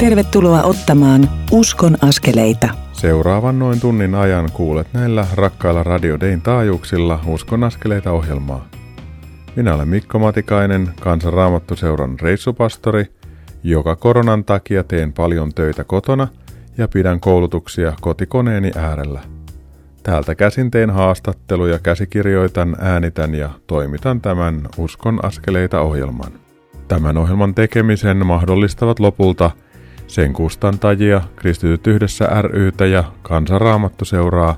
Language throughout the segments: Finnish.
Tervetuloa ottamaan Uskon askeleita. Seuraavan noin tunnin ajan kuulet näillä rakkailla Radio Dayn taajuuksilla Uskon askeleita ohjelmaa. Minä olen Mikko Matikainen, kansanraamattuseuran reissupastori, joka koronan takia teen paljon töitä kotona ja pidän koulutuksia kotikoneeni äärellä. Täältä käsin teen haastatteluja, käsikirjoitan, äänitän ja toimitan tämän Uskon askeleita ohjelman. Tämän ohjelman tekemisen mahdollistavat lopulta sen kustantajia, Kristityt yhdessä rytä ja Kansanraamattu seuraa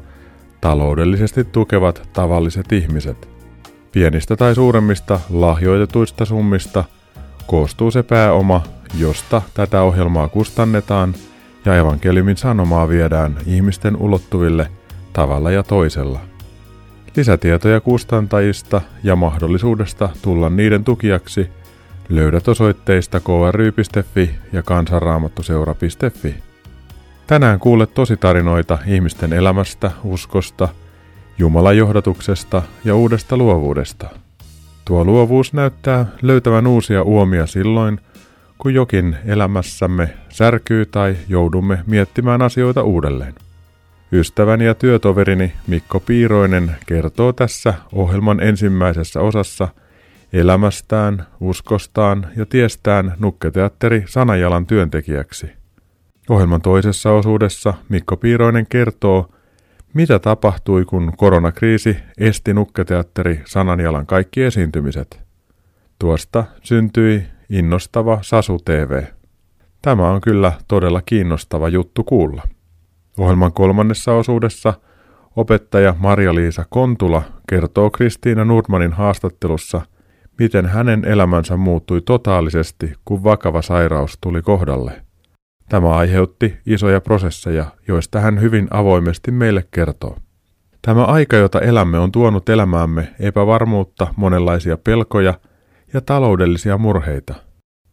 taloudellisesti tukevat tavalliset ihmiset. Pienistä tai suuremmista lahjoitetuista summista koostuu se pääoma, josta tätä ohjelmaa kustannetaan ja evankeliumin sanomaa viedään ihmisten ulottuville tavalla ja toisella. Lisätietoja kustantajista ja mahdollisuudesta tulla niiden tukijaksi – Löydät osoitteista kry.fi ja kansanraamattuseura.fi. Tänään kuulet tositarinoita ihmisten elämästä, uskosta, Jumalan johdatuksesta ja uudesta luovuudesta. Tuo luovuus näyttää löytävän uusia uomia silloin, kun jokin elämässämme särkyy tai joudumme miettimään asioita uudelleen. Ystäväni ja työtoverini Mikko Piiroinen kertoo tässä ohjelman ensimmäisessä osassa – elämästään, uskostaan ja tiestään nukketeatteri Sanajalan työntekijäksi. Ohjelman toisessa osuudessa Mikko Piiroinen kertoo, mitä tapahtui, kun koronakriisi esti nukketeatteri Sananjalan kaikki esiintymiset. Tuosta syntyi innostava Sasu TV. Tämä on kyllä todella kiinnostava juttu kuulla. Ohjelman kolmannessa osuudessa opettaja Maria-Liisa Kontula kertoo Kristiina Nurmanin haastattelussa – miten hänen elämänsä muuttui totaalisesti, kun vakava sairaus tuli kohdalle. Tämä aiheutti isoja prosesseja, joista hän hyvin avoimesti meille kertoo. Tämä aika, jota elämme, on tuonut elämäämme epävarmuutta, monenlaisia pelkoja ja taloudellisia murheita.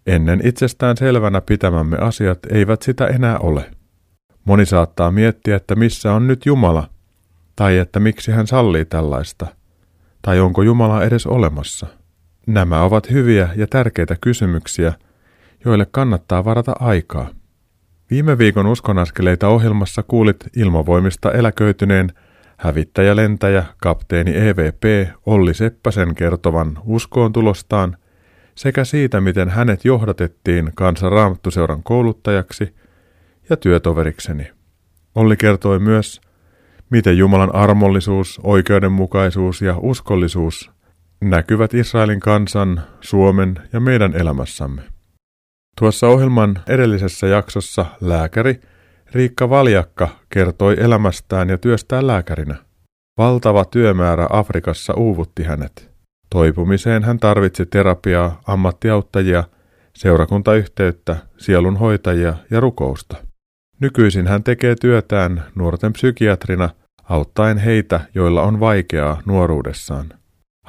Ennen itsestään selvänä pitämämme asiat eivät sitä enää ole. Moni saattaa miettiä, että missä on nyt Jumala, tai että miksi hän sallii tällaista, tai onko Jumala edes olemassa – Nämä ovat hyviä ja tärkeitä kysymyksiä, joille kannattaa varata aikaa. Viime viikon uskonaskeleita ohjelmassa kuulit ilmavoimista eläköityneen hävittäjälentäjä kapteeni EVP Olli Seppäsen kertovan uskoon tulostaan sekä siitä, miten hänet johdatettiin kansan raamattuseuran kouluttajaksi ja työtoverikseni. Olli kertoi myös, miten Jumalan armollisuus, oikeudenmukaisuus ja uskollisuus näkyvät Israelin kansan, Suomen ja meidän elämässämme. Tuossa ohjelman edellisessä jaksossa lääkäri Riikka Valjakka kertoi elämästään ja työstään lääkärinä. Valtava työmäärä Afrikassa uuvutti hänet. Toipumiseen hän tarvitsi terapiaa, ammattiauttajia, seurakuntayhteyttä, sielunhoitajia ja rukousta. Nykyisin hän tekee työtään nuorten psykiatrina auttaen heitä, joilla on vaikeaa nuoruudessaan.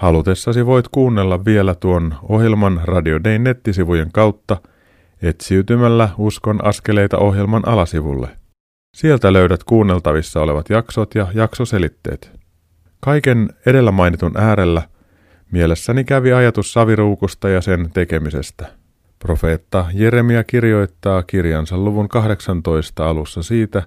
Halutessasi voit kuunnella vielä tuon ohjelman Radio Day nettisivujen kautta etsiytymällä Uskon askeleita ohjelman alasivulle. Sieltä löydät kuunneltavissa olevat jaksot ja jaksoselitteet. Kaiken edellä mainitun äärellä mielessäni kävi ajatus saviruukusta ja sen tekemisestä. Profeetta Jeremia kirjoittaa kirjansa luvun 18 alussa siitä,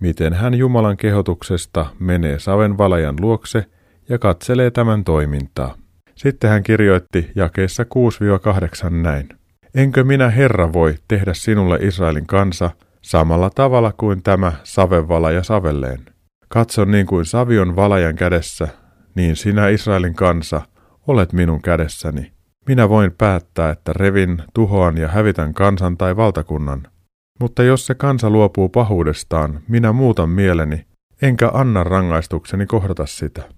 miten hän Jumalan kehotuksesta menee saven valajan luokse – ja katselee tämän toimintaa. Sitten hän kirjoitti jakeessa 6-8 näin. Enkö minä Herra voi tehdä sinulle Israelin kansa samalla tavalla kuin tämä ja savelleen? Katso niin kuin savion valajan kädessä, niin sinä Israelin kansa olet minun kädessäni. Minä voin päättää, että revin, tuhoan ja hävitän kansan tai valtakunnan. Mutta jos se kansa luopuu pahuudestaan, minä muutan mieleni, enkä anna rangaistukseni kohdata sitä.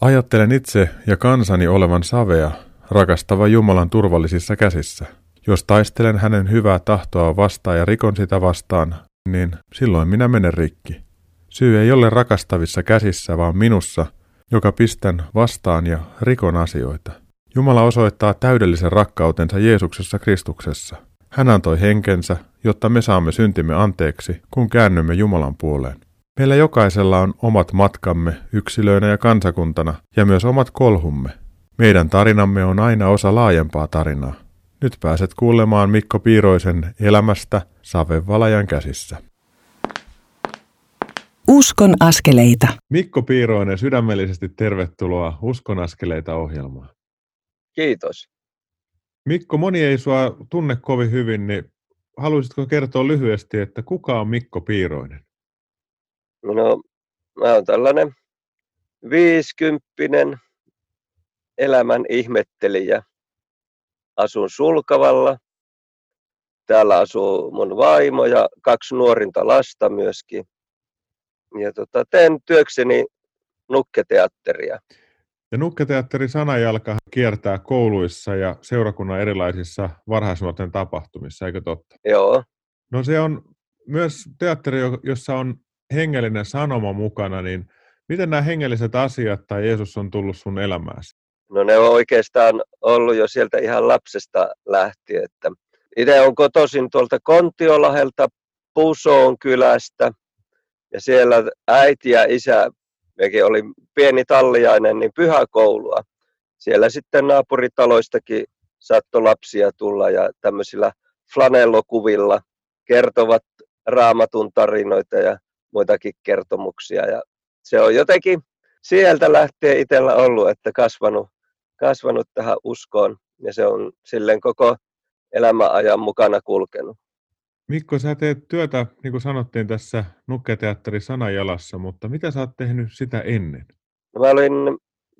Ajattelen itse ja kansani olevan savea, rakastava Jumalan turvallisissa käsissä. Jos taistelen hänen hyvää tahtoa vastaan ja rikon sitä vastaan, niin silloin minä menen rikki. Syy ei ole rakastavissa käsissä, vaan minussa, joka pistän vastaan ja rikon asioita. Jumala osoittaa täydellisen rakkautensa Jeesuksessa Kristuksessa. Hän antoi henkensä, jotta me saamme syntimme anteeksi, kun käännymme Jumalan puoleen. Meillä jokaisella on omat matkamme yksilöinä ja kansakuntana ja myös omat kolhumme. Meidän tarinamme on aina osa laajempaa tarinaa. Nyt pääset kuulemaan Mikko Piiroisen elämästä Savevalajan käsissä. Uskon askeleita. Mikko Piiroinen, sydämellisesti tervetuloa Uskon askeleita ohjelmaan. Kiitos. Mikko, moni ei sua tunne kovin hyvin, niin haluaisitko kertoa lyhyesti, että kuka on Mikko Piiroinen? No, mä oon tällainen viisikymppinen elämän ihmettelijä. Asun Sulkavalla. Täällä asuu mun vaimo ja kaksi nuorinta lasta myöskin. Ja tota, teen työkseni nukketeatteria. Ja Nukketeatteri Sanajalka kiertää kouluissa ja seurakunnan erilaisissa varhaisnuorten tapahtumissa, eikö totta? Joo. No se on myös teatteri, jossa on hengellinen sanoma mukana, niin miten nämä hengelliset asiat tai Jeesus on tullut sun elämääsi? No ne on oikeastaan ollut jo sieltä ihan lapsesta lähtien. Että itse on kotoisin tuolta Kontiolahelta Pusoon kylästä ja siellä äiti ja isä mekin oli pieni talliainen, niin pyhäkoulua. Siellä sitten naapuritaloistakin saattoi lapsia tulla ja tämmöisillä flanellokuvilla kertovat raamatun tarinoita ja muitakin kertomuksia. Ja se on jotenkin sieltä lähtien itsellä ollut, että kasvanut, kasvanut tähän uskoon ja se on silleen koko elämäajan mukana kulkenut. Mikko, sä teet työtä, niin kuin sanottiin tässä Nukketeatteri Sanajalassa, mutta mitä sä oot tehnyt sitä ennen? No mä olin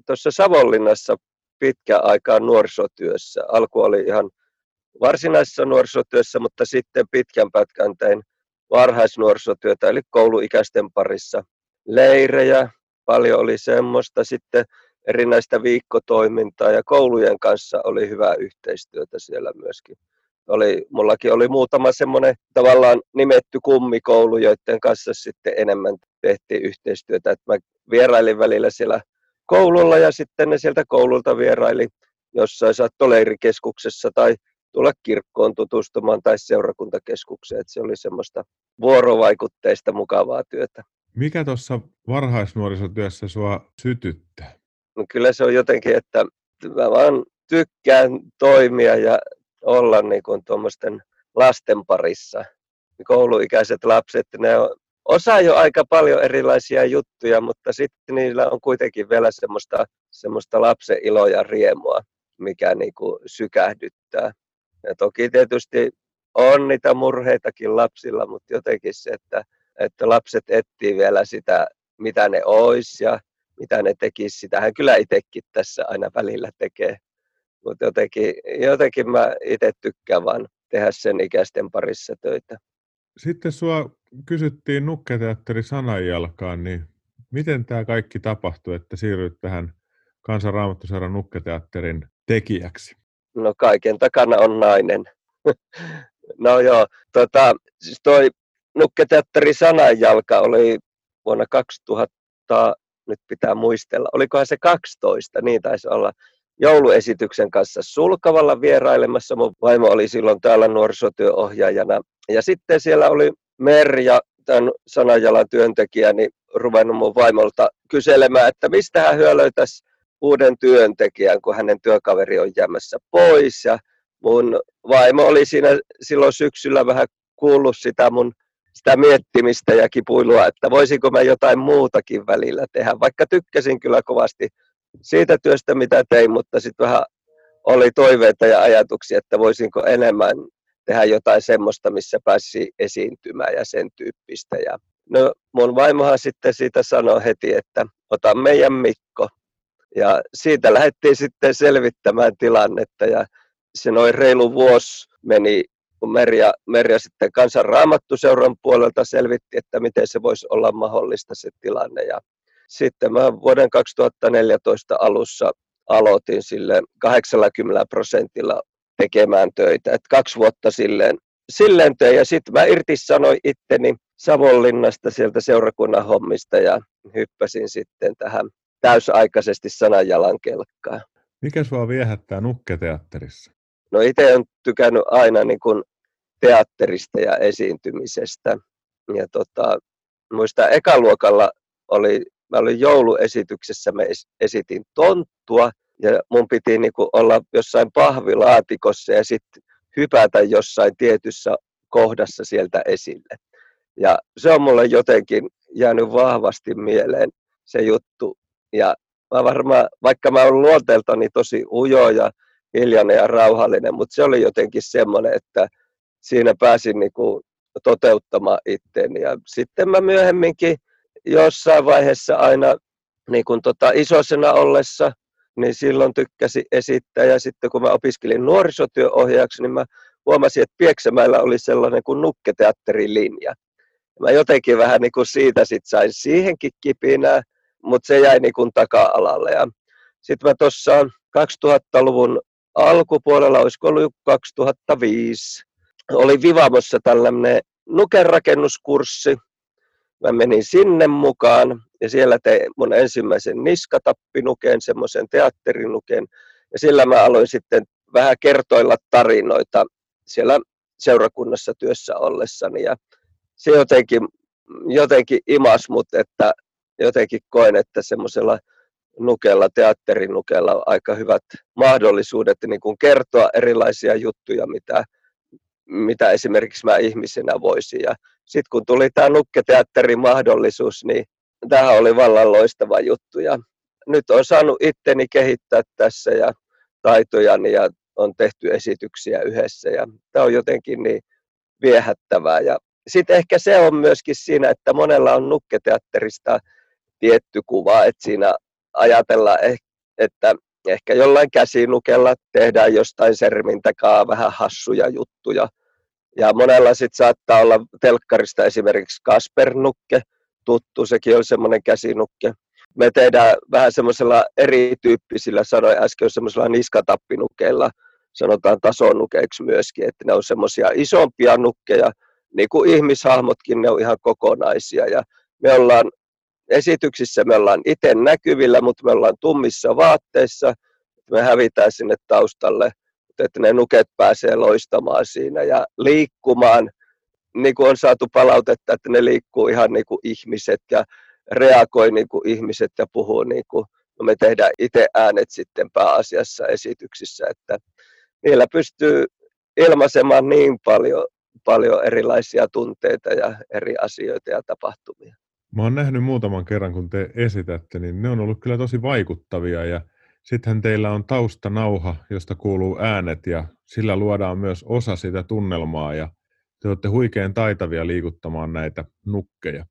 tuossa Savonlinnassa pitkä aikaa nuorisotyössä. Alku oli ihan varsinaisessa nuorisotyössä, mutta sitten pitkän pätkän tein varhaisnuorisotyötä, eli kouluikäisten parissa. Leirejä, paljon oli semmoista. Sitten erinäistä viikkotoimintaa ja koulujen kanssa oli hyvää yhteistyötä siellä myöskin oli, mullakin oli muutama semmoinen tavallaan nimetty kummikoulu, joiden kanssa sitten enemmän tehtiin yhteistyötä. Et mä vierailin välillä siellä koululla ja sitten ne sieltä koululta vieraili jossain saattoleirikeskuksessa tai tulla kirkkoon tutustumaan tai seurakuntakeskukseen. Et se oli semmoista vuorovaikutteista mukavaa työtä. Mikä tuossa varhaisnuorisotyössä sua sytyttää? No kyllä se on jotenkin, että mä vaan tykkään toimia ja olla niin kuin tuommoisten lasten parissa. Kouluikäiset lapset, ne on, osaa jo aika paljon erilaisia juttuja, mutta sitten niillä on kuitenkin vielä semmoista, semmoista lapsen iloa ja riemua, mikä niin kuin sykähdyttää. Ja toki tietysti on niitä murheitakin lapsilla, mutta jotenkin se, että, että lapset etsii vielä sitä, mitä ne ois ja mitä ne tekisi. Sitähän kyllä itsekin tässä aina välillä tekee mutta jotenkin, jotenkin mä itse tykkään vaan tehdä sen ikäisten parissa töitä. Sitten sua kysyttiin Nukketeatteri sananjalkaan, niin miten tämä kaikki tapahtui, että siirryit tähän Kansanraamattuseuran Nukketeatterin tekijäksi? No kaiken takana on nainen. no joo, tota, siis toi Nukketeatteri sananjalka oli vuonna 2000, nyt pitää muistella, olikohan se 12, niin taisi olla jouluesityksen kanssa Sulkavalla vierailemassa. Mun vaimo oli silloin täällä nuorisotyöohjaajana. Ja sitten siellä oli Merja, tämän sanajalan työntekijä, niin ruvennut mun vaimolta kyselemään, että mistä hän hyö löytäisi uuden työntekijän, kun hänen työkaveri on jäämässä pois. Ja mun vaimo oli siinä silloin syksyllä vähän kuullut sitä mun sitä miettimistä ja kipuilua, että voisinko mä jotain muutakin välillä tehdä, vaikka tykkäsin kyllä kovasti siitä työstä, mitä tein, mutta sitten vähän oli toiveita ja ajatuksia, että voisinko enemmän tehdä jotain semmoista, missä pääsi esiintymään ja sen tyyppistä. Ja no, mun vaimohan sitten siitä sanoi heti, että ota meidän Mikko. Ja siitä lähdettiin sitten selvittämään tilannetta ja se noin reilu vuosi meni, kun Merja, Merja sitten kansan raamattuseuran puolelta selvitti, että miten se voisi olla mahdollista se tilanne. Ja sitten mä vuoden 2014 alussa aloitin sille 80 prosentilla tekemään töitä. Et kaksi vuotta silleen, silleen tein ja sitten mä irtisanoin itteni Savonlinnasta sieltä seurakunnan hommista ja hyppäsin sitten tähän täysaikaisesti sananjalan kelkkaan. Mikä sua viehättää nukketeatterissa? No itse olen tykännyt aina niin kuin teatterista ja esiintymisestä. Ja tota, muista ekaluokalla oli mä olin jouluesityksessä, mä esitin tonttua ja mun piti niin kuin olla jossain pahvilaatikossa ja sitten hypätä jossain tietyssä kohdassa sieltä esille. Ja se on mulle jotenkin jäänyt vahvasti mieleen se juttu. Ja mä varmaan, vaikka mä olen luonteeltani tosi ujo ja hiljainen ja rauhallinen, mutta se oli jotenkin semmoinen, että siinä pääsin niin kuin toteuttamaan itteeni. Ja sitten mä myöhemminkin jossain vaiheessa aina niin kuin tota isosena ollessa, niin silloin tykkäsi esittää. Ja sitten kun mä opiskelin nuorisotyöohjaajaksi, niin mä huomasin, että Pieksämäellä oli sellainen kuin nukketeatterilinja. Mä jotenkin vähän niin kuin siitä sit sain siihenkin kipinää, mutta se jäi niin kuin taka-alalle. Ja sitten mä tuossa 2000-luvun alkupuolella, olisiko ollut 2005, oli Vivamossa tällainen nukenrakennuskurssi. Mä menin sinne mukaan ja siellä tein mun ensimmäisen niskatappinuken, semmoisen teatterinuken. Ja sillä mä aloin sitten vähän kertoilla tarinoita siellä seurakunnassa työssä ollessani. Ja se jotenkin, jotenkin imas mut, että jotenkin koen, että semmoisella nukella, teatterinukella aika hyvät mahdollisuudet niin kuin kertoa erilaisia juttuja, mitä, mitä esimerkiksi mä ihmisenä voisin. Ja sitten kun tuli tämä nukketeatterin mahdollisuus, niin tähän oli vallan loistava juttu. Ja nyt on saanut itteni kehittää tässä ja taitojani ja on tehty esityksiä yhdessä. Ja tämä on jotenkin niin viehättävää. Ja sitten ehkä se on myöskin siinä, että monella on nukketeatterista tietty kuva, että siinä ajatellaan, että ehkä jollain käsinukella tehdään jostain sermin takaa vähän hassuja juttuja. Ja monella sitten saattaa olla telkkarista esimerkiksi Kasper-nukke, tuttu, sekin on semmoinen käsinukke. Me tehdään vähän semmoisella erityyppisillä, sanoin äsken, semmoisella niskatappinukeilla, sanotaan tasonukeiksi myöskin, että ne on semmoisia isompia nukkeja, niin kuin ihmishahmotkin, ne on ihan kokonaisia. Ja me ollaan esityksissä me ollaan itse näkyvillä, mutta me ollaan tummissa vaatteissa. Me hävitään sinne taustalle, että ne nuket pääsee loistamaan siinä ja liikkumaan. Niin kuin on saatu palautetta, että ne liikkuu ihan niin kuin ihmiset ja reagoi niin kuin ihmiset ja puhuu niin kuin no me tehdään itse äänet sitten pääasiassa esityksissä, että niillä pystyy ilmaisemaan niin paljon, paljon erilaisia tunteita ja eri asioita ja tapahtumia. Mä oon nähnyt muutaman kerran, kun te esitätte, niin ne on ollut kyllä tosi vaikuttavia ja sittenhän teillä on taustanauha, josta kuuluu äänet ja sillä luodaan myös osa sitä tunnelmaa ja te olette huikean taitavia liikuttamaan näitä nukkeja.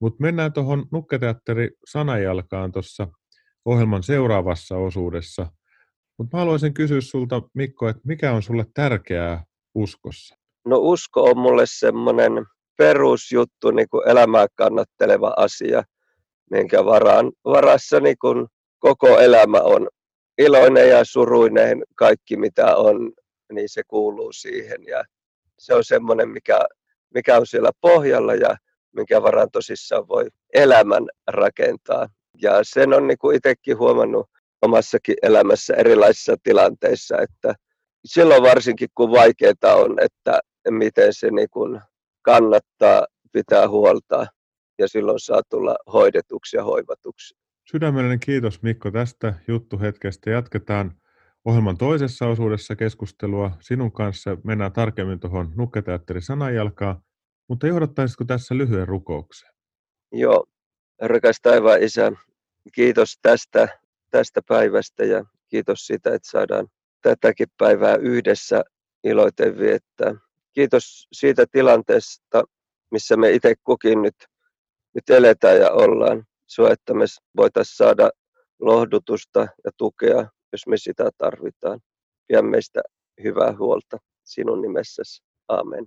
Mutta mennään tuohon nukketeatteri sanajalkaan tuossa ohjelman seuraavassa osuudessa. Mutta mä haluaisin kysyä sulta, Mikko, että mikä on sulle tärkeää uskossa? No usko on mulle semmoinen perusjuttu, niin kuin elämää kannatteleva asia, minkä varaan, varassa niin kuin koko elämä on iloinen ja suruinen, kaikki mitä on, niin se kuuluu siihen. Ja se on semmoinen, mikä, mikä on siellä pohjalla ja minkä varaan tosissaan voi elämän rakentaa. Ja sen on niin kuin itsekin huomannut omassakin elämässä erilaisissa tilanteissa, että silloin varsinkin kun vaikeaa on, että miten se niin kuin kannattaa pitää huolta ja silloin saa tulla hoidetuksi ja hoivatuksi. Sydämellinen kiitos Mikko tästä juttuhetkestä. Jatketaan ohjelman toisessa osuudessa keskustelua sinun kanssa. Mennään tarkemmin tuohon Nukketeatteri sanajalkaan, mutta johdattaisitko tässä lyhyen rukoukseen? Joo, rakas taivaan isä, kiitos tästä, tästä päivästä ja kiitos siitä, että saadaan tätäkin päivää yhdessä iloiten viettää kiitos siitä tilanteesta, missä me itse kukin nyt, nyt eletään ja ollaan. Sua, että me voitaisiin saada lohdutusta ja tukea, jos me sitä tarvitaan. Pidä meistä hyvää huolta sinun nimessäsi. Aamen.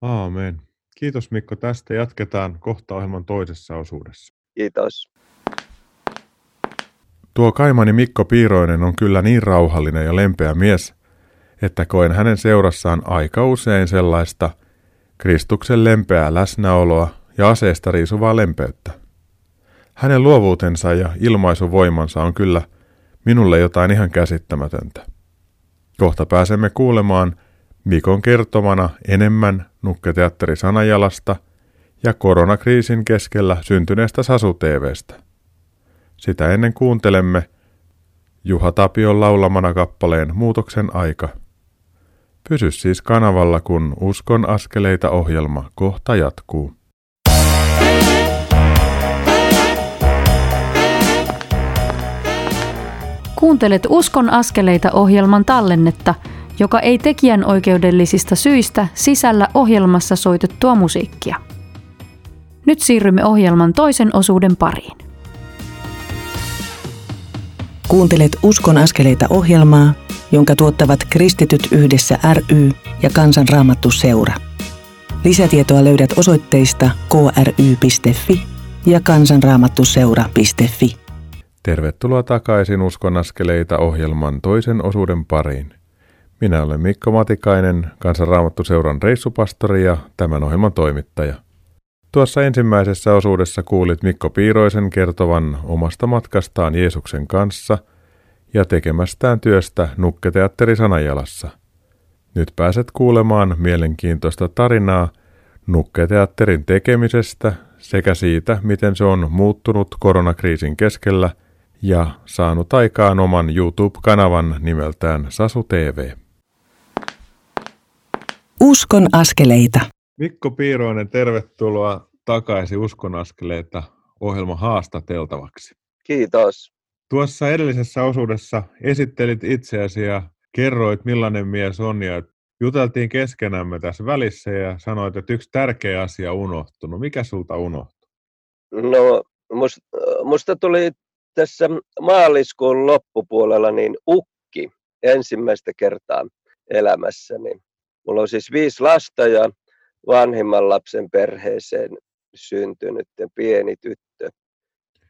Aamen. Kiitos Mikko tästä. Jatketaan kohta ohjelman toisessa osuudessa. Kiitos. Tuo kaimani Mikko Piiroinen on kyllä niin rauhallinen ja lempeä mies, että koen hänen seurassaan aika usein sellaista Kristuksen lempeää läsnäoloa ja aseesta riisuvaa lempeyttä. Hänen luovuutensa ja ilmaisuvoimansa on kyllä minulle jotain ihan käsittämätöntä. Kohta pääsemme kuulemaan Mikon kertomana enemmän nukketeatteri Sanajalasta ja koronakriisin keskellä syntyneestä Sasu TVstä. Sitä ennen kuuntelemme Juha Tapion laulamana kappaleen Muutoksen aika. Pysy siis kanavalla, kun Uskon askeleita ohjelma kohta jatkuu. Kuuntelet Uskon askeleita ohjelman tallennetta, joka ei tekijän oikeudellisista syistä sisällä ohjelmassa soitettua musiikkia. Nyt siirrymme ohjelman toisen osuuden pariin. Kuuntelet Uskon askeleita ohjelmaa, jonka tuottavat Kristityt yhdessä ry ja Kansanraamattu seura. Lisätietoa löydät osoitteista kry.fi ja kansanraamattuseura.fi. Tervetuloa takaisin Uskon askeleita ohjelman toisen osuuden pariin. Minä olen Mikko Matikainen, Kansanraamattuseuran reissupastori ja tämän ohjelman toimittaja. Tuossa ensimmäisessä osuudessa kuulit Mikko Piiroisen kertovan omasta matkastaan Jeesuksen kanssa ja tekemästään työstä Nukketeatteri Sanajalassa. Nyt pääset kuulemaan mielenkiintoista tarinaa Nukketeatterin tekemisestä sekä siitä, miten se on muuttunut koronakriisin keskellä ja saanut aikaan oman YouTube-kanavan nimeltään Sasu TV. Uskon askeleita. Mikko Piiroinen, tervetuloa takaisin Uskon askeleita ohjelman haastateltavaksi. Kiitos. Tuossa edellisessä osuudessa esittelit itseäsi ja kerroit, millainen mies on ja juteltiin keskenämme tässä välissä ja sanoit, että yksi tärkeä asia unohtunut. Mikä sulta unohtui? No, musta, musta tuli tässä maaliskuun loppupuolella niin ukki ensimmäistä kertaa elämässäni. Mulla on siis viisi lasta ja vanhimman lapsen perheeseen syntynyt pieni tyttö.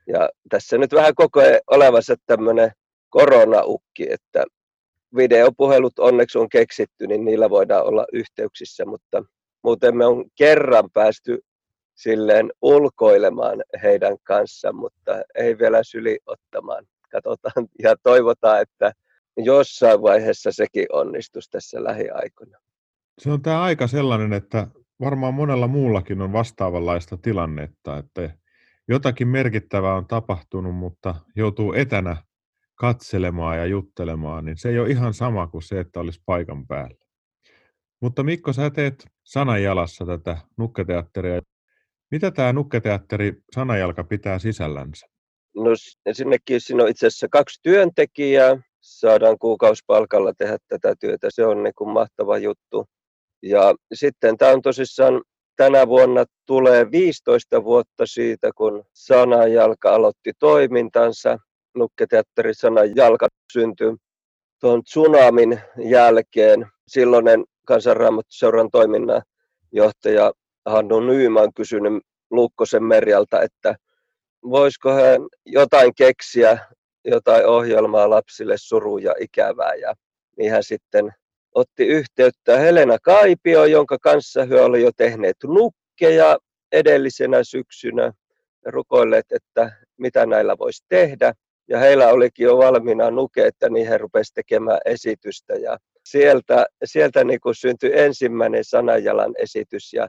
Ja tässä nyt vähän koko ajan olevassa tämmöinen koronaukki, että videopuhelut onneksi on keksitty, niin niillä voidaan olla yhteyksissä, mutta muuten me on kerran päästy silleen ulkoilemaan heidän kanssa, mutta ei vielä syli ottamaan. Katsotaan ja toivotaan, että jossain vaiheessa sekin onnistuisi tässä lähiaikoina. Se on tämä aika sellainen, että varmaan monella muullakin on vastaavanlaista tilannetta, että jotakin merkittävää on tapahtunut, mutta joutuu etänä katselemaan ja juttelemaan, niin se ei ole ihan sama kuin se, että olisi paikan päällä. Mutta Mikko, sä teet sananjalassa tätä nukketeatteria. Mitä tämä nukketeatteri sanajalka pitää sisällänsä? No ensinnäkin siinä on itse asiassa kaksi työntekijää. Saadaan kuukausipalkalla tehdä tätä työtä. Se on niin kuin mahtava juttu. Ja sitten tämä on tosissaan tänä vuonna tulee 15 vuotta siitä, kun Sanajalka aloitti toimintansa. Nukketeatteri Sanajalka syntyi tuon tsunamin jälkeen. Silloinen kansanraamattuseuran toiminnan johtaja Hannu Nyyman kysynyt Lukkosen Merjalta, että voisiko hän jotain keksiä, jotain ohjelmaa lapsille suru ja ikävää. Ja niin hän sitten otti yhteyttä Helena Kaipio, jonka kanssa he olivat jo tehneet nukkeja edellisenä syksynä ja rukoilleet, että mitä näillä voisi tehdä. Ja heillä olikin jo valmiina nuke, että niin he rupesivat tekemään esitystä. Ja sieltä, sieltä niin kuin syntyi ensimmäinen sanajalan esitys ja,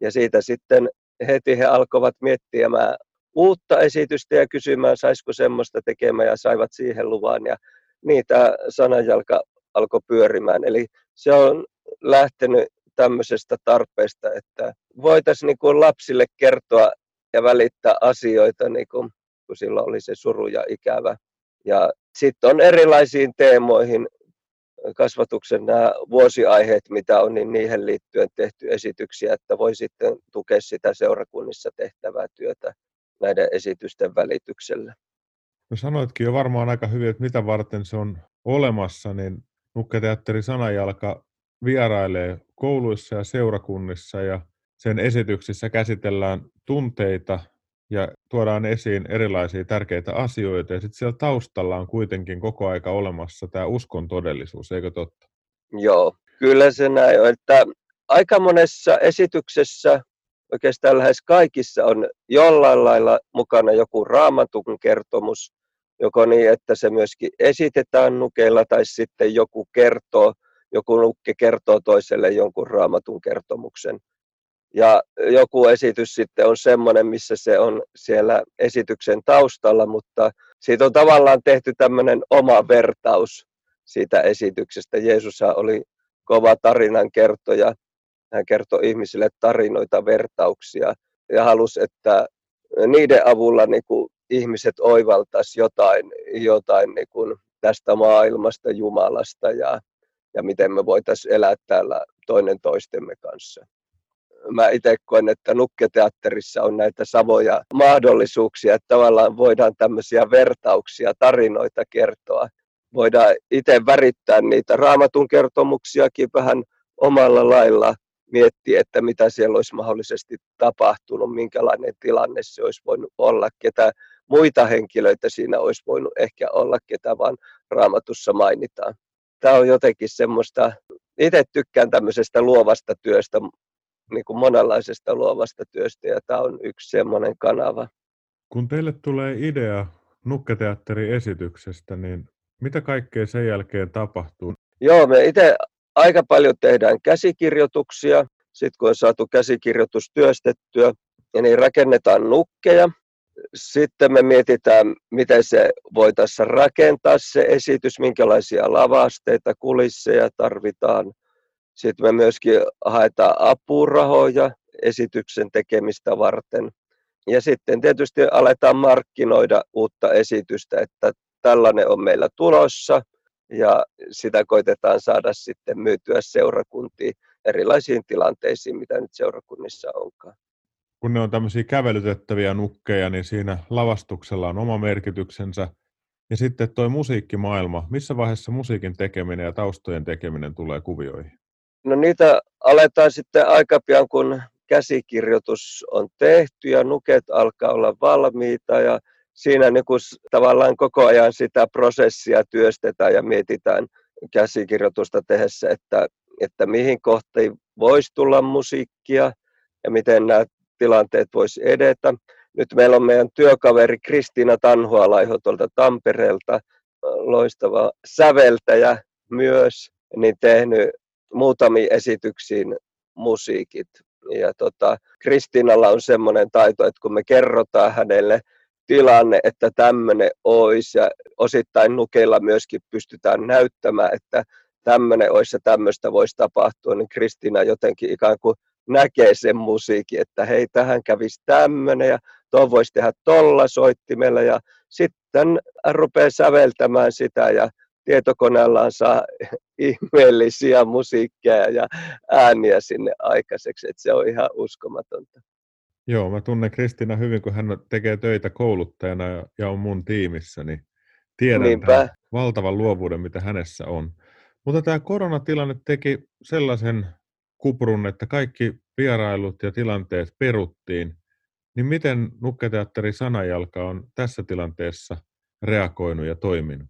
ja siitä sitten heti he alkoivat miettimään uutta esitystä ja kysymään, saisiko semmoista tekemään ja saivat siihen luvan. Ja niitä sanajalka alkoi pyörimään. Eli se on lähtenyt tämmöisestä tarpeesta, että voitaisiin niin kuin lapsille kertoa ja välittää asioita, niin kuin, kun silloin oli se suru ja ikävä. Ja sitten on erilaisiin teemoihin kasvatuksen nämä vuosiaiheet, mitä on, niin niihin liittyen tehty esityksiä, että voi sitten tukea sitä seurakunnissa tehtävää työtä näiden esitysten välityksellä. No sanoitkin jo varmaan aika hyvin, että mitä varten se on olemassa, niin Nukketeatteri Sanajalka vierailee kouluissa ja seurakunnissa ja sen esityksissä käsitellään tunteita ja tuodaan esiin erilaisia tärkeitä asioita. Ja sitten siellä taustalla on kuitenkin koko aika olemassa tämä uskon todellisuus, eikö totta? Joo, kyllä se näin on. Että aika monessa esityksessä, oikeastaan lähes kaikissa on jollain lailla mukana joku raamatun kertomus, joko niin, että se myöskin esitetään nukeilla tai sitten joku kertoo, joku nukke kertoo toiselle jonkun raamatun kertomuksen. Ja joku esitys sitten on semmoinen, missä se on siellä esityksen taustalla, mutta siitä on tavallaan tehty tämmöinen oma vertaus siitä esityksestä. Jeesus oli kova tarinan kertoja. Hän kertoi ihmisille tarinoita, vertauksia ja halusi, että niiden avulla niin kuin ihmiset oivaltaisi jotain, jotain niin kuin tästä maailmasta, Jumalasta ja, ja miten me voitaisiin elää täällä toinen toistemme kanssa. Mä itse koen, että nukketeatterissa on näitä savoja mahdollisuuksia, että tavallaan voidaan tämmöisiä vertauksia, tarinoita kertoa. Voidaan itse värittää niitä raamatun kertomuksiakin vähän omalla lailla miettiä, että mitä siellä olisi mahdollisesti tapahtunut, minkälainen tilanne se olisi voinut olla, ketä muita henkilöitä siinä olisi voinut ehkä olla, ketä vaan raamatussa mainitaan. Tämä on jotenkin semmoista, itse tykkään tämmöisestä luovasta työstä, niin kuin monenlaisesta luovasta työstä, ja tämä on yksi semmoinen kanava. Kun teille tulee idea nukketeatteriesityksestä, niin mitä kaikkea sen jälkeen tapahtuu? Joo, me itse aika paljon tehdään käsikirjoituksia. Sitten kun on saatu käsikirjoitus työstettyä, ja niin rakennetaan nukkeja. Sitten me mietitään, miten se voitaisiin rakentaa se esitys, minkälaisia lavasteita, kulisseja tarvitaan. Sitten me myöskin haetaan apurahoja esityksen tekemistä varten. Ja sitten tietysti aletaan markkinoida uutta esitystä, että tällainen on meillä tulossa ja sitä koitetaan saada sitten myytyä seurakuntiin erilaisiin tilanteisiin, mitä nyt seurakunnissa onkaan. Kun ne on tämmöisiä kävelytettäviä nukkeja, niin siinä lavastuksella on oma merkityksensä. Ja sitten tuo musiikkimaailma, missä vaiheessa musiikin tekeminen ja taustojen tekeminen tulee kuvioihin? No niitä aletaan sitten aika pian, kun käsikirjoitus on tehty ja nuket alkaa olla valmiita ja siinä niin kuin tavallaan koko ajan sitä prosessia työstetään ja mietitään käsikirjoitusta tehdessä, että, että mihin kohtiin voisi tulla musiikkia ja miten nämä tilanteet voisi edetä. Nyt meillä on meidän työkaveri Kristiina Tanhualaiho tuolta Tampereelta, loistava säveltäjä myös, niin tehnyt muutamiin esityksiin musiikit. Ja tota, Kristiinalla on semmoinen taito, että kun me kerrotaan hänelle tilanne, että tämmöinen olisi ja osittain nukeilla myöskin pystytään näyttämään, että tämmöinen olisi ja tämmöistä voisi tapahtua, niin Kristiina jotenkin ikään kuin näkee sen musiikin, että hei, tähän kävisi tämmöinen ja tuon voisi tehdä tolla soittimella ja sitten rupeaa säveltämään sitä ja tietokoneellaan saa ihmeellisiä musiikkeja ja ääniä sinne aikaiseksi, että se on ihan uskomatonta. Joo, mä tunnen Kristina hyvin, kun hän tekee töitä kouluttajana ja on mun tiimissä, niin tiedän tämän valtavan luovuuden, mitä hänessä on. Mutta tämä koronatilanne teki sellaisen kuprun, että kaikki vierailut ja tilanteet peruttiin. Niin miten Nukketeatteri Sanajalka on tässä tilanteessa reagoinut ja toiminut?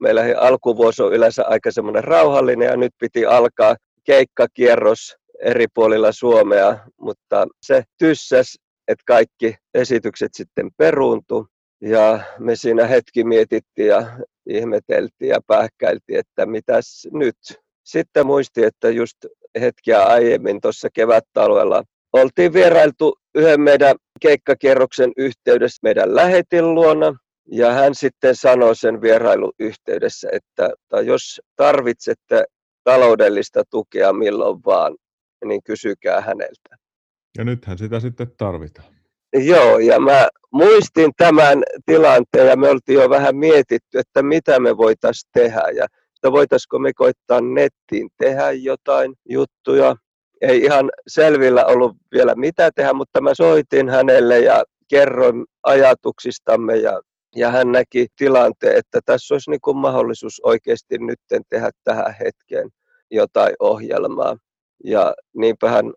meillä alkuvuosi on yleensä aika semmoinen rauhallinen ja nyt piti alkaa keikkakierros eri puolilla Suomea, mutta se tyssäs, että kaikki esitykset sitten peruuntu ja me siinä hetki mietittiin ja ihmeteltiin ja pähkäiltiin, että mitäs nyt. Sitten muisti, että just hetkiä aiemmin tuossa kevättalueella oltiin vierailtu yhden meidän keikkakierroksen yhteydessä meidän lähetin luona ja hän sitten sanoi sen vierailun yhteydessä, että jos tarvitsette taloudellista tukea milloin vaan, niin kysykää häneltä. Ja nythän sitä sitten tarvitaan. Joo, ja mä muistin tämän tilanteen ja me oltiin jo vähän mietitty, että mitä me voitaisiin tehdä ja että voitaisiko me koittaa nettiin tehdä jotain juttuja. Ei ihan selvillä ollut vielä mitä tehdä, mutta mä soitin hänelle ja kerroin ajatuksistamme ja ja hän näki tilanteen, että tässä olisi niin kuin mahdollisuus oikeasti nyt tehdä tähän hetkeen jotain ohjelmaa. Ja niinpä hän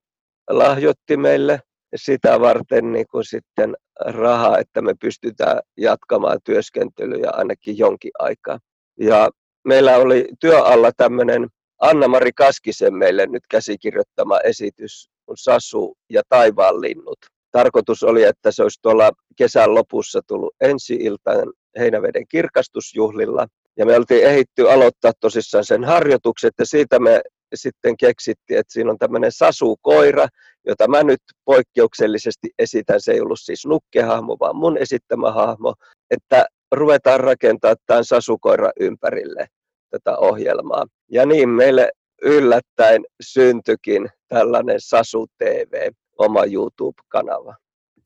lahjoitti meille sitä varten niin kuin sitten rahaa, että me pystytään jatkamaan työskentelyä ainakin jonkin aikaa. Ja meillä oli työalla tämmöinen Anna-Mari Kaskisen meille nyt käsikirjoittama esitys, Sasu ja taivaanlinnut tarkoitus oli, että se olisi tuolla kesän lopussa tullut ensi iltaan Heinäveden kirkastusjuhlilla. Ja me oltiin ehitty aloittaa tosissaan sen harjoitukset ja siitä me sitten keksittiin, että siinä on tämmöinen Sasu-koira, jota mä nyt poikkeuksellisesti esitän. Se ei ollut siis nukkehahmo, vaan mun esittämä hahmo. Että ruvetaan rakentamaan tämän Sasukoira ympärille tätä ohjelmaa. Ja niin meille yllättäen syntyikin tällainen Sasu TV, oma YouTube-kanava.